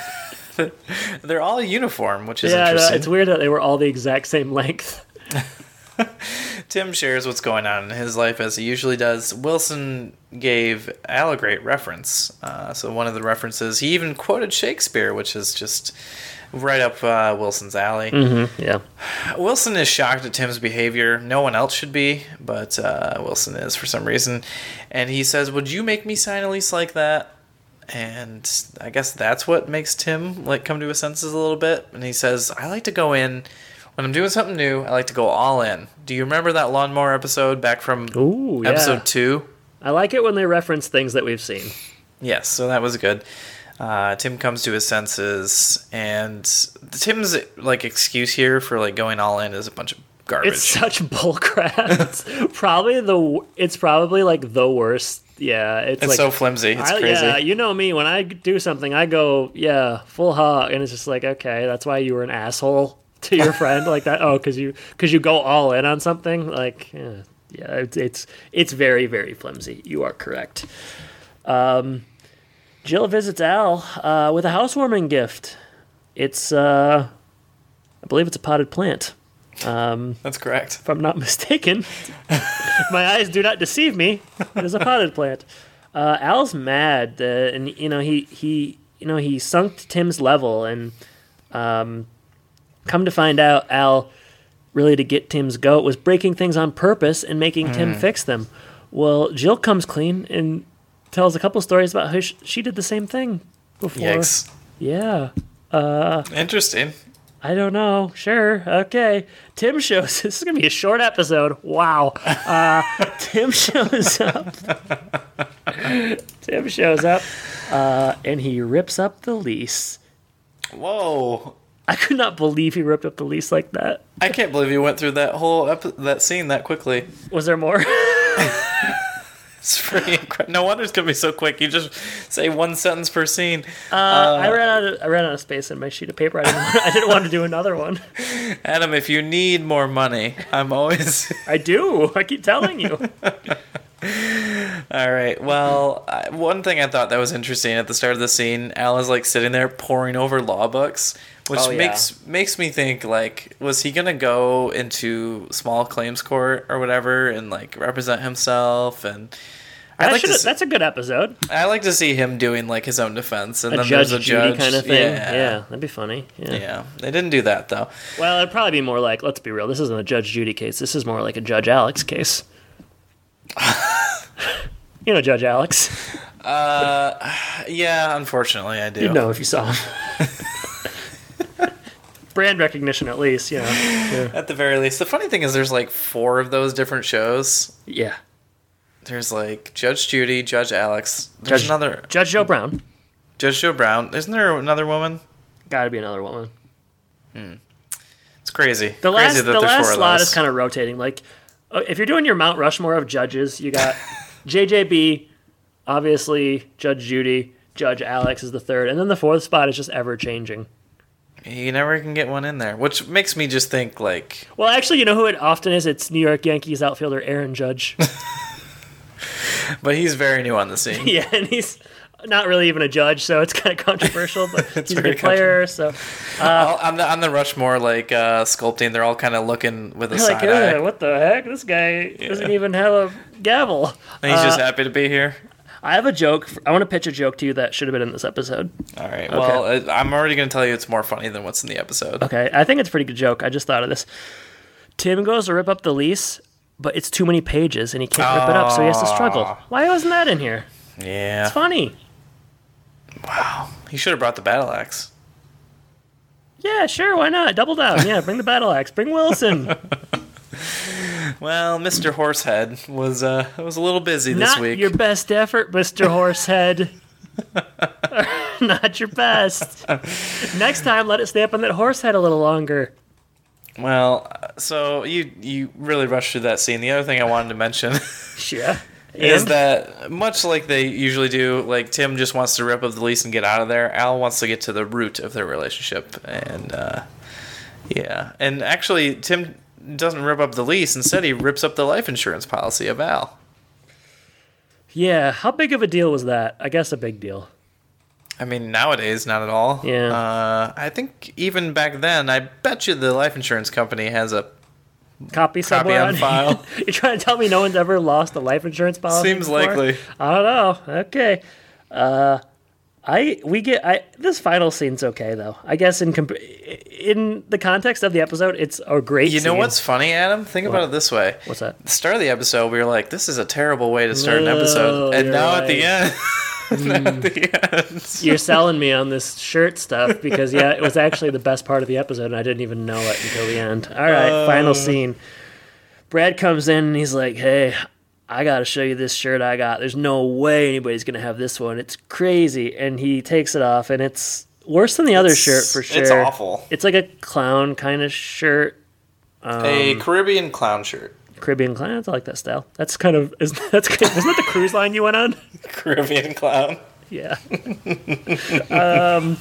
They're all uniform, which is yeah, interesting. it's weird that they were all the exact same length. Tim shares what's going on in his life as he usually does. Wilson gave Al a great reference. Uh, so one of the references, he even quoted Shakespeare, which is just right up uh, Wilson's alley. Yeah. Wilson is shocked at Tim's behavior. No one else should be, but uh, Wilson is for some reason. And he says, "Would you make me sign a lease like that?" And I guess that's what makes Tim like come to his senses a little bit. And he says, "I like to go in when I'm doing something new. I like to go all in." Do you remember that lawnmower episode back from Ooh, yeah. episode two? I like it when they reference things that we've seen. Yes, so that was good. Uh, Tim comes to his senses, and Tim's like excuse here for like going all in is a bunch of garbage. It's such bullcrap. it's probably the. It's probably like the worst. Yeah, it's, It's like so flimsy. It's I- crazy. Yeah, you know me. When I do something, I go, yeah, full hog, and it's just like, okay, that's why you were an asshole to your friend like that. Oh, because you because you go all in on something. Like, yeah, yeah, it's it's it's very very flimsy. You are correct. Um, Jill visits Al uh, with a housewarming gift. It's uh, I believe it's a potted plant That's correct. if I'm not mistaken. My eyes do not deceive me. It is a potted plant. Uh, Al's mad, uh, and you know he he you know he sunk to Tim's level, and um, come to find out, Al really to get Tim's goat was breaking things on purpose and making Tim fix them. Well, Jill comes clean and tells a couple stories about how sh- she did the same thing before. Yikes. Yeah. Interesting. I don't know. Sure. Okay. Tim shows. This is gonna be a short episode. Wow. Uh, Tim shows up. Tim shows up, uh, and he rips up the lease. Whoa. I could not believe he ripped up the lease like that. I can't believe you went through that whole epi- that scene that quickly. Was there more? It's pretty incredible. No wonder it's gonna be so quick. You just say one sentence per scene. Uh, I ran out. Of, I ran out of space in my sheet of paper. I didn't. Want, I didn't want to do another one. Adam, if you need more money, I'm always. I do. I keep telling you. All right. Well, I, one thing I thought that was interesting at the start of the scene, Al is like sitting there poring over law books, which Oh, yeah. makes makes me think like, was he gonna go into small claims court or whatever and like represent himself? And I That like see, that's a good episode. I like to see him doing like his own defense, and A then Judge there's a Judy judge kind of thing. Yeah. yeah, that'd be funny. Yeah. Yeah. They didn't do that though. Well, it'd probably be more like, let's be real, this isn't a Judge Judy case. This is more like a Judge Alex case. you know Judge Alex. Uh, Yeah, unfortunately, I do. You'd know if you saw him. Brand recognition, at least, you know. At the very least, the funny thing is, there's like four of those different shows. Yeah. There's like Judge Judy, Judge Alex. There's Judge, another Judge Joe Brown. Judge Joe Brown. Isn't there another woman? Gotta be another woman. Hmm. It's crazy. The last, crazy the last slot is kind of rotating. Like, uh, if you're doing your Mount Rushmore of judges, you got JJB, obviously Judge Judy, Judge Alex is the third, and then the fourth spot is just ever changing. You never can get one in there, which makes me just think like, Well, actually, you know who it often is? It's New York Yankees outfielder Aaron Judge. but he's very new on the scene. yeah, and he's not really even a judge, so it's kind of controversial. But he's a good player, so All- on the on the Rushmore like uh, sculpting, they're all kind of looking with a like, side eye. What the heck? This guy doesn't even have a gavel. And he's just Uh, happy to be here. I have a joke. I want to pitch a joke to you that should have been in this episode. All right. Well, uh, I'm already going to tell you it's more funny than what's in the episode. Okay, I think it's a pretty good joke. I just thought of this. Tim goes to rip up the lease, but it's too many pages and he can't rip it up, so he has to struggle. Why wasn't that in here? Yeah. It's funny. Wow. He should have brought the battle axe. Yeah, sure, why not? Double down. Yeah, bring the battle axe. Bring Wilson. Well, Mr. Horsehead was uh was a little busy this not week. your best effort, Mr. Horsehead. not your best. Next time, let it stay up on that horsehead a little longer. Well, so you you really rushed through that scene. The other thing I wanted to mention Yeah. is that much like they usually do, like Tim just wants to rip up the lease and get out of there. Al wants to get to the root of their relationship, and uh, yeah, and actually Tim doesn't rip up the lease. Instead, he rips up the life insurance policy of Al. Yeah, how big of a deal was that? I guess a big deal. I mean, nowadays, not at all. Yeah. Uh, I think even back then, I bet you the life insurance company has a Copy somewhere on file. You're trying to tell me no one's ever lost a life insurance policy? Seems before? likely. I don't know. Okay. Uh, I we get I this final scene's okay though. I guess in comp- in the context of the episode, it's a great. You know what's funny, Adam? Think about it this way. What's that? The start of the episode, we were like, "This is a terrible way to start an episode," and now at the right. end, at the end, You're selling me on this shirt stuff because yeah, it was actually the best part of the episode, and I didn't even know it until the end. All right, Uh. final scene. Brad comes in and he's like, "Hey, I got to show you this shirt I got. There's no way anybody's gonna have this one. It's crazy." And he takes it off, and it's worse than the other shirt for sure. it's awful. It's like a clown kind of shirt, a Um, Caribbean clown shirt. Caribbean clown. I like that style. That's kind of is that's isn't that the cruise line you went on? Caribbean clown. Yeah. um,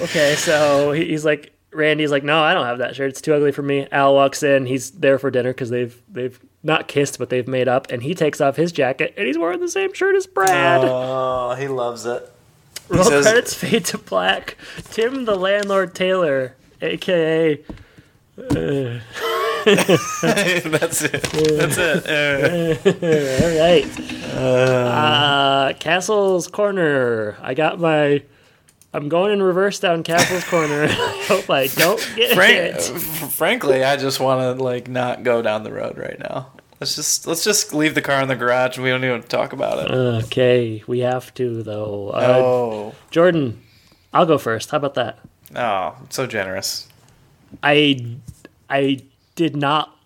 okay, so he's like, Randy's like, no, I don't have that shirt. It's too ugly for me. Al walks in. He's there for dinner because they've they've not kissed, but they've made up. And he takes off his jacket and he's wearing the same shirt as Brad. Oh, he loves it. Roll says- credits fade to black. Tim, the landlord Taylor, aka That's it. That's it. Uh, all right, uh, Castle's Corner. I got my. I'm going in reverse down Castle's Corner. I hope I don't get frank, hit. frankly, I just want to like not go down the road right now. Let's just let's just leave the car in the garage. and We don't even talk about it. Okay, we have to though. Uh, oh, Jordan, I'll go first. How about that? oh, so generous. I I did not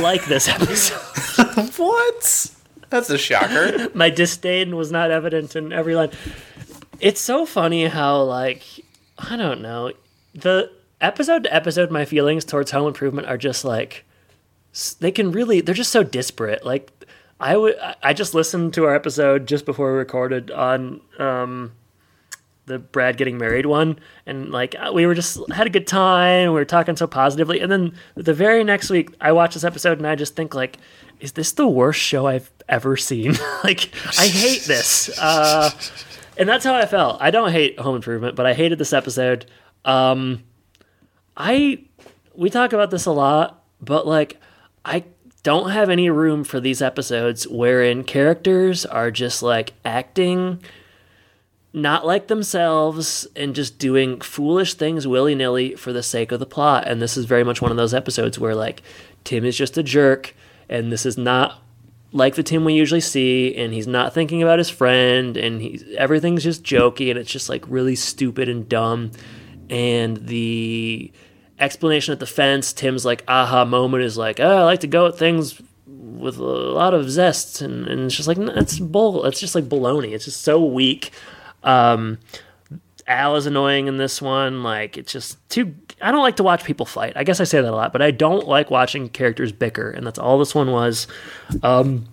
like this episode. What? That's a shocker. My disdain was not evident in every line. It's so funny how like I don't know the episode to episode my feelings towards Home Improvement are just like they can really they're just so disparate. Like I would I- just listened to our episode just before we recorded on um the Brad getting married one, and like uh, we were just had a good time. We were talking so positively, and then the very next week, I watch this episode and I just think like, is this the worst show I've ever seen? like, I hate this, uh, and that's how I felt. I don't hate Home Improvement, but I hated this episode. Um, I we talk about this a lot, but like I don't have any room for these episodes wherein characters are just like acting not like themselves and just doing foolish things willy nilly for the sake of the plot. And this is very much one of those episodes where like Tim is just a jerk and this is not like the Tim we usually see and he's not thinking about his friend and he's everything's just jokey and it's just like really stupid and dumb. And the explanation at the fence, Tim's like aha moment is like, oh, I like to go at things with a lot of zest and, and it's just like that's bull it's just like baloney it's just so weak um al is annoying in this one like it's just too i don't like to watch people fight i guess i say that a lot but i don't like watching characters bicker and that's all this one was um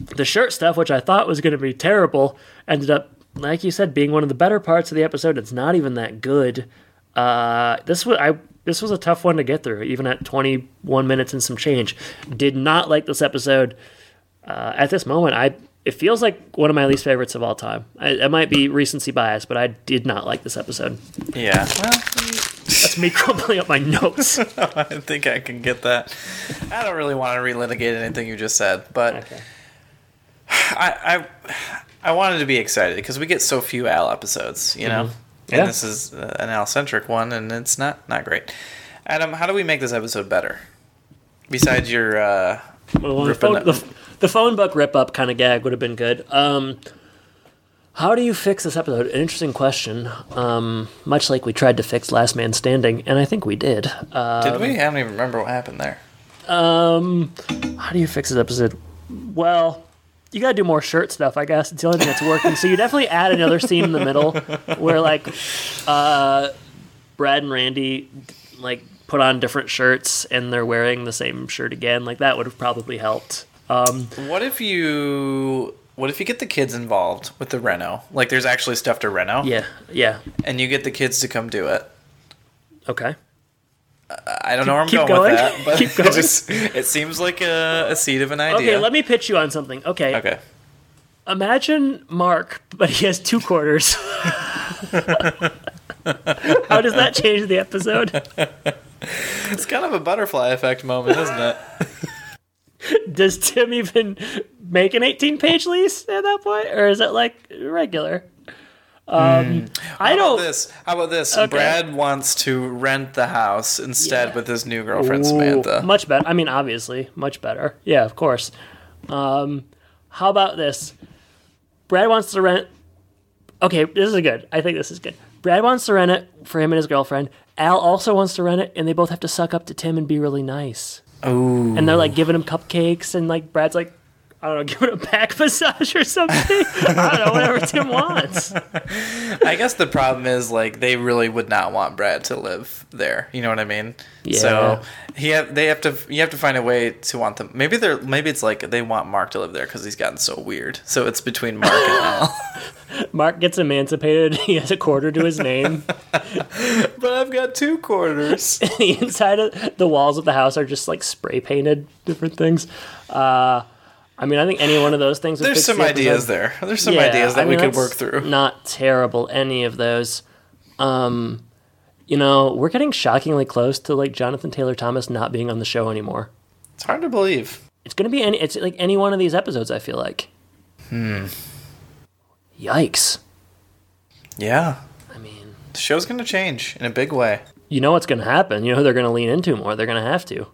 the shirt stuff, which I thought was going to be terrible, ended up, like you said, being one of the better parts of the episode. It's not even that good. Uh, this was I. This was a tough one to get through, even at 21 minutes and some change. Did not like this episode. Uh, at this moment, I it feels like one of my least favorites of all time. I, it might be recency bias, but I did not like this episode. Yeah. Well, That's me crumpling up my notes. I think I can get that. I don't really want to relitigate anything you just said, but Okay. I, I I wanted to be excited because we get so few Al episodes, you know. Yeah. And this is uh, an Al centric one, and it's not not great. Adam, how do we make this episode better? Besides your uh, Well, the, Ripping phone, the, the phone book rip up kind of gag would have been good. Um, how do you fix this episode? An interesting question. Um, much like we tried to fix Last Man Standing, and I think we did. Uh, did we? I don't even remember what happened there. um, how do you fix this episode? Well, you gotta do more shirt stuff, I guess. It's the only thing that's working. so you definitely add another scene in the middle where like uh, Brad and Randy like put on different shirts and they're wearing the same shirt again. Like that would have probably helped. Um, What if you what if you get the kids involved with the reno? Like there's actually stuff to reno, yeah, yeah. and you get the kids to come do it. Okay. I don't know where I'm keep going, going. with that, but Keep it going. just it seems like a, a seed of an idea. Okay, let me pitch you on something. Okay. Okay. Imagine Mark, but he has two quarters. How does that change the episode? It's kind of a butterfly effect moment, isn't it? Does Tim even make an 18 page lease at that point? Or is it like regular? Um, I How about don't. this? How about this? Okay. Brad wants to rent the house instead Yeah. with his new girlfriend Ooh, Samantha. Much better. I mean, obviously, much better. Yeah, of course. Um, how about this? Brad wants to rent. Okay, this is good. I think this is good. Brad wants to rent it for him and his girlfriend. Al also wants to rent it, and they both have to suck up to Tim and be really nice. Ooh. And they're like giving him cupcakes, and like Brad's like, I don't know, giving him a back massage or something. I don't know, whatever Tim wants. I guess the problem is like they really would not want Brad to live there. You know what I mean? Yeah. So he have, they have to you have to find a way to want them. Maybe they're maybe it's like they want Mark to live there because he's gotten so weird. So it's between Mark and Al. Mark gets emancipated. He has a quarter to his name. but I've got two quarters. the inside of the walls of the house are just like spray painted different things. Uh, I mean, I think any one of those things. would There's some ideas there. There's some Yeah, ideas that I we could work through. Not terrible, any of those. Um, you know, we're getting shockingly close to like Jonathan Taylor Thomas not being on the show anymore. It's hard to believe. It's gonna be any. It's like any one of these episodes. I feel like. Hmm. Yikes! Yeah. I mean, The show's gonna change in a big way. you know what's gonna happen. You know who they're gonna lean into more. They're gonna have to.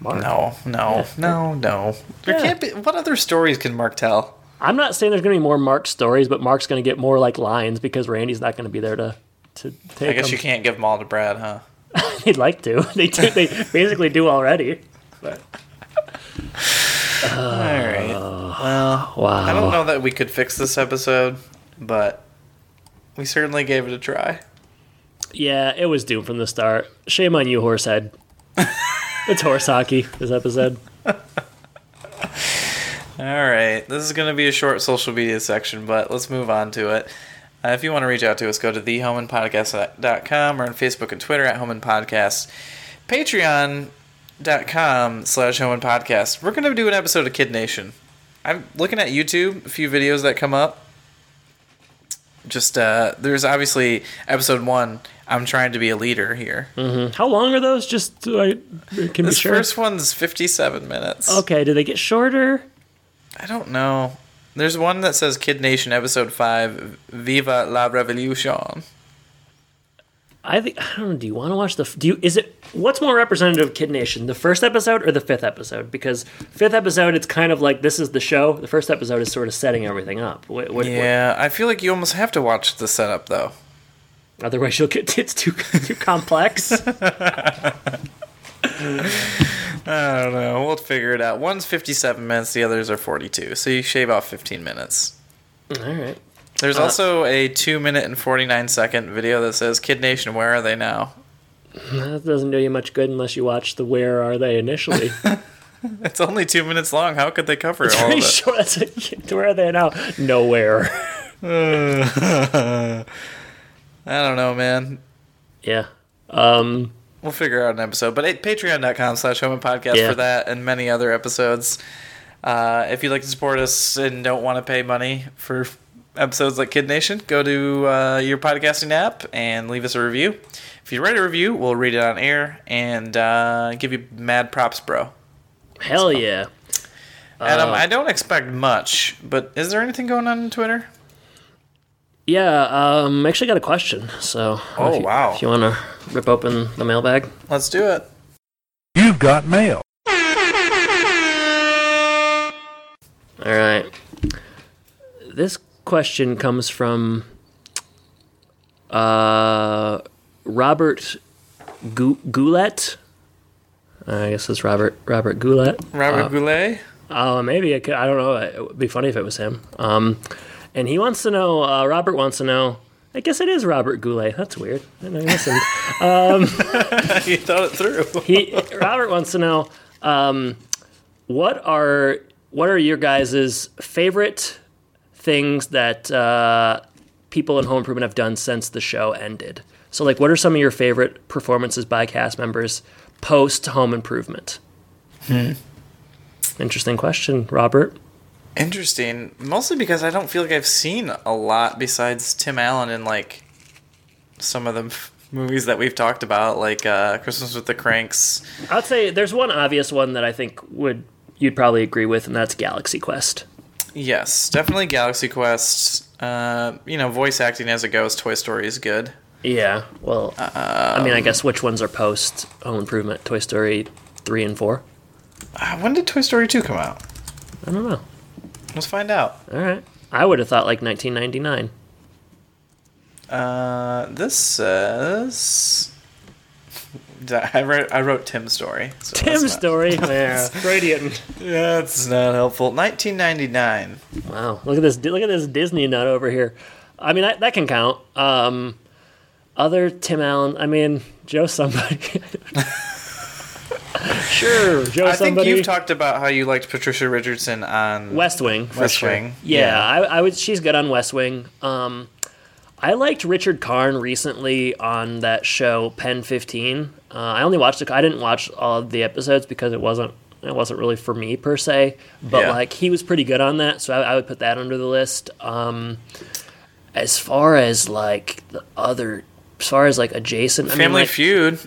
Mark. No, no, no, no. There Yeah. can't be. What other stories can Mark tell? I'm not saying there's going to be more Mark stories, but Mark's going to get more like lines because Randy's not going to be there to to take I guess them. you can't give them all to Brad, huh? They'd like to. They do. They basically do already. But all right. Well, wow. I don't know that we could fix this episode, but we certainly gave it a try. Yeah, it was doomed from the start. Shame on you, Horsehead. it's horse hockey. This episode. All right. This is going to be a short social media section, but let's move on to it. Uh, if you want to reach out to us, go to thehomeimpodcast.com or on Facebook and Twitter at Home Im Podcast. Patreon.com slash Home Im Podcast. We're going to do an episode of Kid Nation. I'm looking at YouTube, a few videos that come up. Just, uh, there's obviously episode one. I'm trying to be a leader here. Mm-hmm. How long are those? Just I can This be sure. first one's 57 minutes. Okay, do they get shorter? I don't know. There's one that says Kid Nation episode 5 Viva la Revolution. I think I don't know. Do you want to watch the? Do you? Is it? What's more representative of Kid Nation, the first episode or the fifth episode? Because fifth episode, it's kind of like this is the show. The first episode is sort of setting everything up. What, what, Yeah, I feel like you almost have to watch the setup though. Otherwise, you'll get it's too too complex. I don't know. We'll figure it out. One's 57 minutes, the others are 42. So you shave off 15 minutes. All right. There's uh, also a 2 minute and 49 second video that says Kid Nation, where are they now? That doesn't do you much good unless you watch the Where Are They initially. It's only two minutes long. How could they cover all of it? sure that's a, where are they now? Nowhere. I don't know, man. Yeah. Um. We'll figure out an episode. But patreon.com slash home im podcast Yeah. for that and many other episodes. Uh, if you'd like to support us and don't want to pay money for episodes like Kid Nation, go to uh, your podcasting app and leave us a review. If you write a review, we'll read it on air and uh, give you mad props, bro. Hell yeah. Adam, Uh, I don't expect much, but is there anything going on on Twitter? Yeah. Um. Actually, got a question. So. Oh, if you, wow. If you want to rip open the mailbag. Let's do it. You've got mail. All right. This question comes from uh, Robert Gu- Goulet. I guess it's Robert Robert Goulet. Robert Goulet? Oh, maybe it could, I don't know. It would be funny if it was him. Um, and he wants to know. Uh, Robert wants to know. I guess it is Robert Goulet. That's weird. I didn't know he listened. you thought it through. he Robert wants to know um, what are what are your guys' favorite things that uh, people in Home Improvement have done since the show ended? So, like, what are some of your favorite performances by cast members post Home Improvement? Hmm. Interesting question, Robert. Interesting. Mostly because I don't feel like I've seen a lot besides Tim Allen in like some of the f- movies that we've talked about, like uh, Christmas with the Cranks. I'd say there's one obvious one that I think would you'd probably agree with, and that's Galaxy Quest. Yes, definitely Galaxy Quest. Uh, you know, voice acting as it goes, Toy Story is good. Yeah, well, I mean, I guess which ones are post Home Improvement? Toy Story three and four. Uh, when did Toy Story 2 come out? I don't know. Let's find out. All right, I would have thought like 1999. Uh, this says. I wrote, I wrote Tim's story. so Tim's story. Yeah, Freudian. That's not helpful. 1999. Wow, look at this! Look at this Disney nut over here. I mean, that, that can count. Um, other Tim Allen. I mean, Joe somebody. sure, Joe I think somebody. you've talked about how you liked Patricia Richardson on West Wing. West sure. Wing, Yeah, yeah. I, I would. She's good on West Wing. Um, I liked Richard Karn recently on that show Pen Fifteen. Uh, I only watched it. I didn't watch all of the episodes because it wasn't. It wasn't really for me per se. But Yeah. like he was pretty good on that, so I, I would put that under the list. Um, as far as like the other, as far as like adjacent, I mean, Family like, Feud.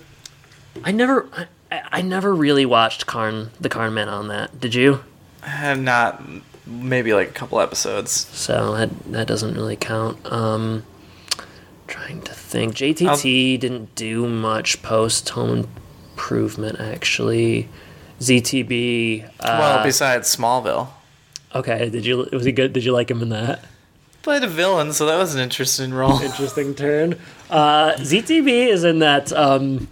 I never. I, I never really watched Karn, the Karn Men on that. Did you? Had not maybe like a couple episodes. So that that doesn't really count. Um, trying to think. JTT didn't do much post Home Improvement actually. ZTB. Uh, well, besides Smallville, okay, did you was he good? Did you like him in that? played a villain, so that was an interesting role. Interesting turn. Uh, ZTB is in that. Um,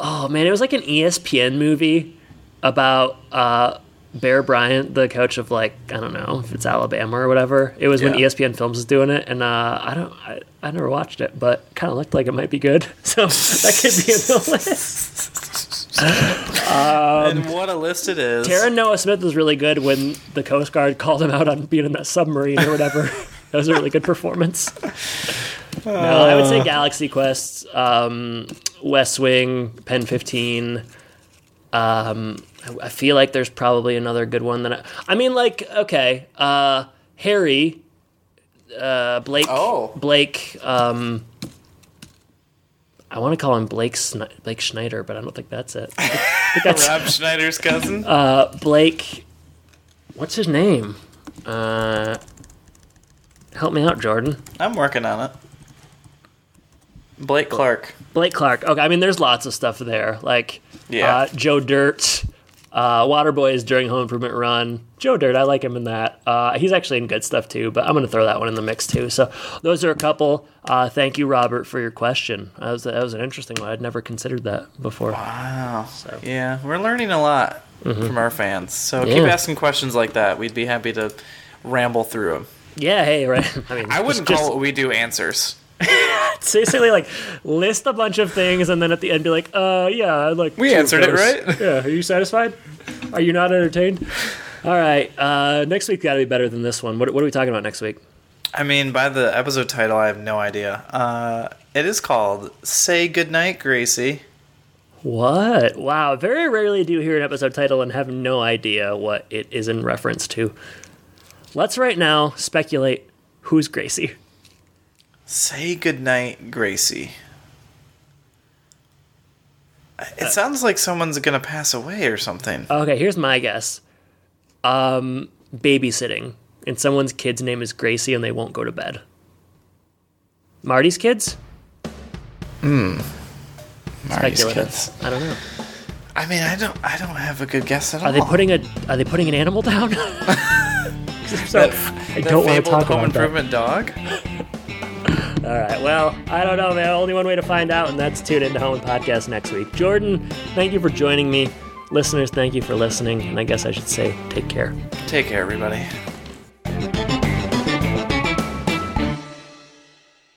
oh man, it was like an ESPN movie about uh, Bear Bryant, the coach of like I don't know if it's Alabama or whatever. It was when E ESPN Films was doing it, and uh, I don't, I, I never watched it, but kind of looked like it might be good. So that could be in the list. and what a list it is. Taran Noah Smith was really good when the Coast Guard called him out on being in that submarine or whatever. that was a really good performance. No, I would say Galaxy Quest, um, West Wing, Pen 15. Um, I- I feel like there's probably another good one that I, I mean, like, okay, uh, Harry, uh, Blake, Oh. Blake, um, I want to call him Blake Sni- Blake Schneider, but I don't think that's it. I think that's Rob Schneider's cousin. uh, Blake. What's his name? Uh, help me out, Jordan. I'm working on it. Blake Clark. Blake Clark. Okay, I mean, there's lots of stuff there, like Yeah. uh, Joe Dirt, uh, Waterboys during Home Improvement Run. Joe Dirt, I like him in that. Uh, he's actually in good stuff too, but I'm going to throw that one in the mix too. So those are a couple. Uh, thank you, Robert, for your question. That was that was an interesting one. I'd never considered that before. Wow. Yeah, we're learning a lot from our fans. So keep Mm-hmm. Asking questions like that. We'd be happy to ramble through them. Yeah, hey, right. I mean, I wouldn't just, call what we do answers. just basically like list a bunch of things and then at the end be like, uh, yeah, like. We two of answered it, right? Yeah. Are you satisfied? Are you not entertained? All right. Uh, next week's got to be better than this one. What, what are we talking about next week? I mean, by the episode title, I have no idea. Uh, it is called "Say Goodnight, Gracie." What? Wow. Very rarely do you hear an episode title and have no idea what it is in reference to. Let's right now speculate who's Gracie. Say goodnight, Gracie. It sounds like someone's gonna pass away or something. Okay, here's my guess. Um, babysitting, and someone's kid's name is Gracie, and they won't go to bed. Marty's kids? Hmm. Marty's kids. I don't know. I mean, I don't, I don't have a good guess at all. Are they putting a Are they putting an animal down? so, that, I don't want to talk home about that. improvement dog? All right. Well, I don't know, man. Only one way to find out, and that's tune into Home Podcast next week. Jordan, thank you for joining me. Listeners, thank you for listening. And I guess I should say, take care. Take care, everybody.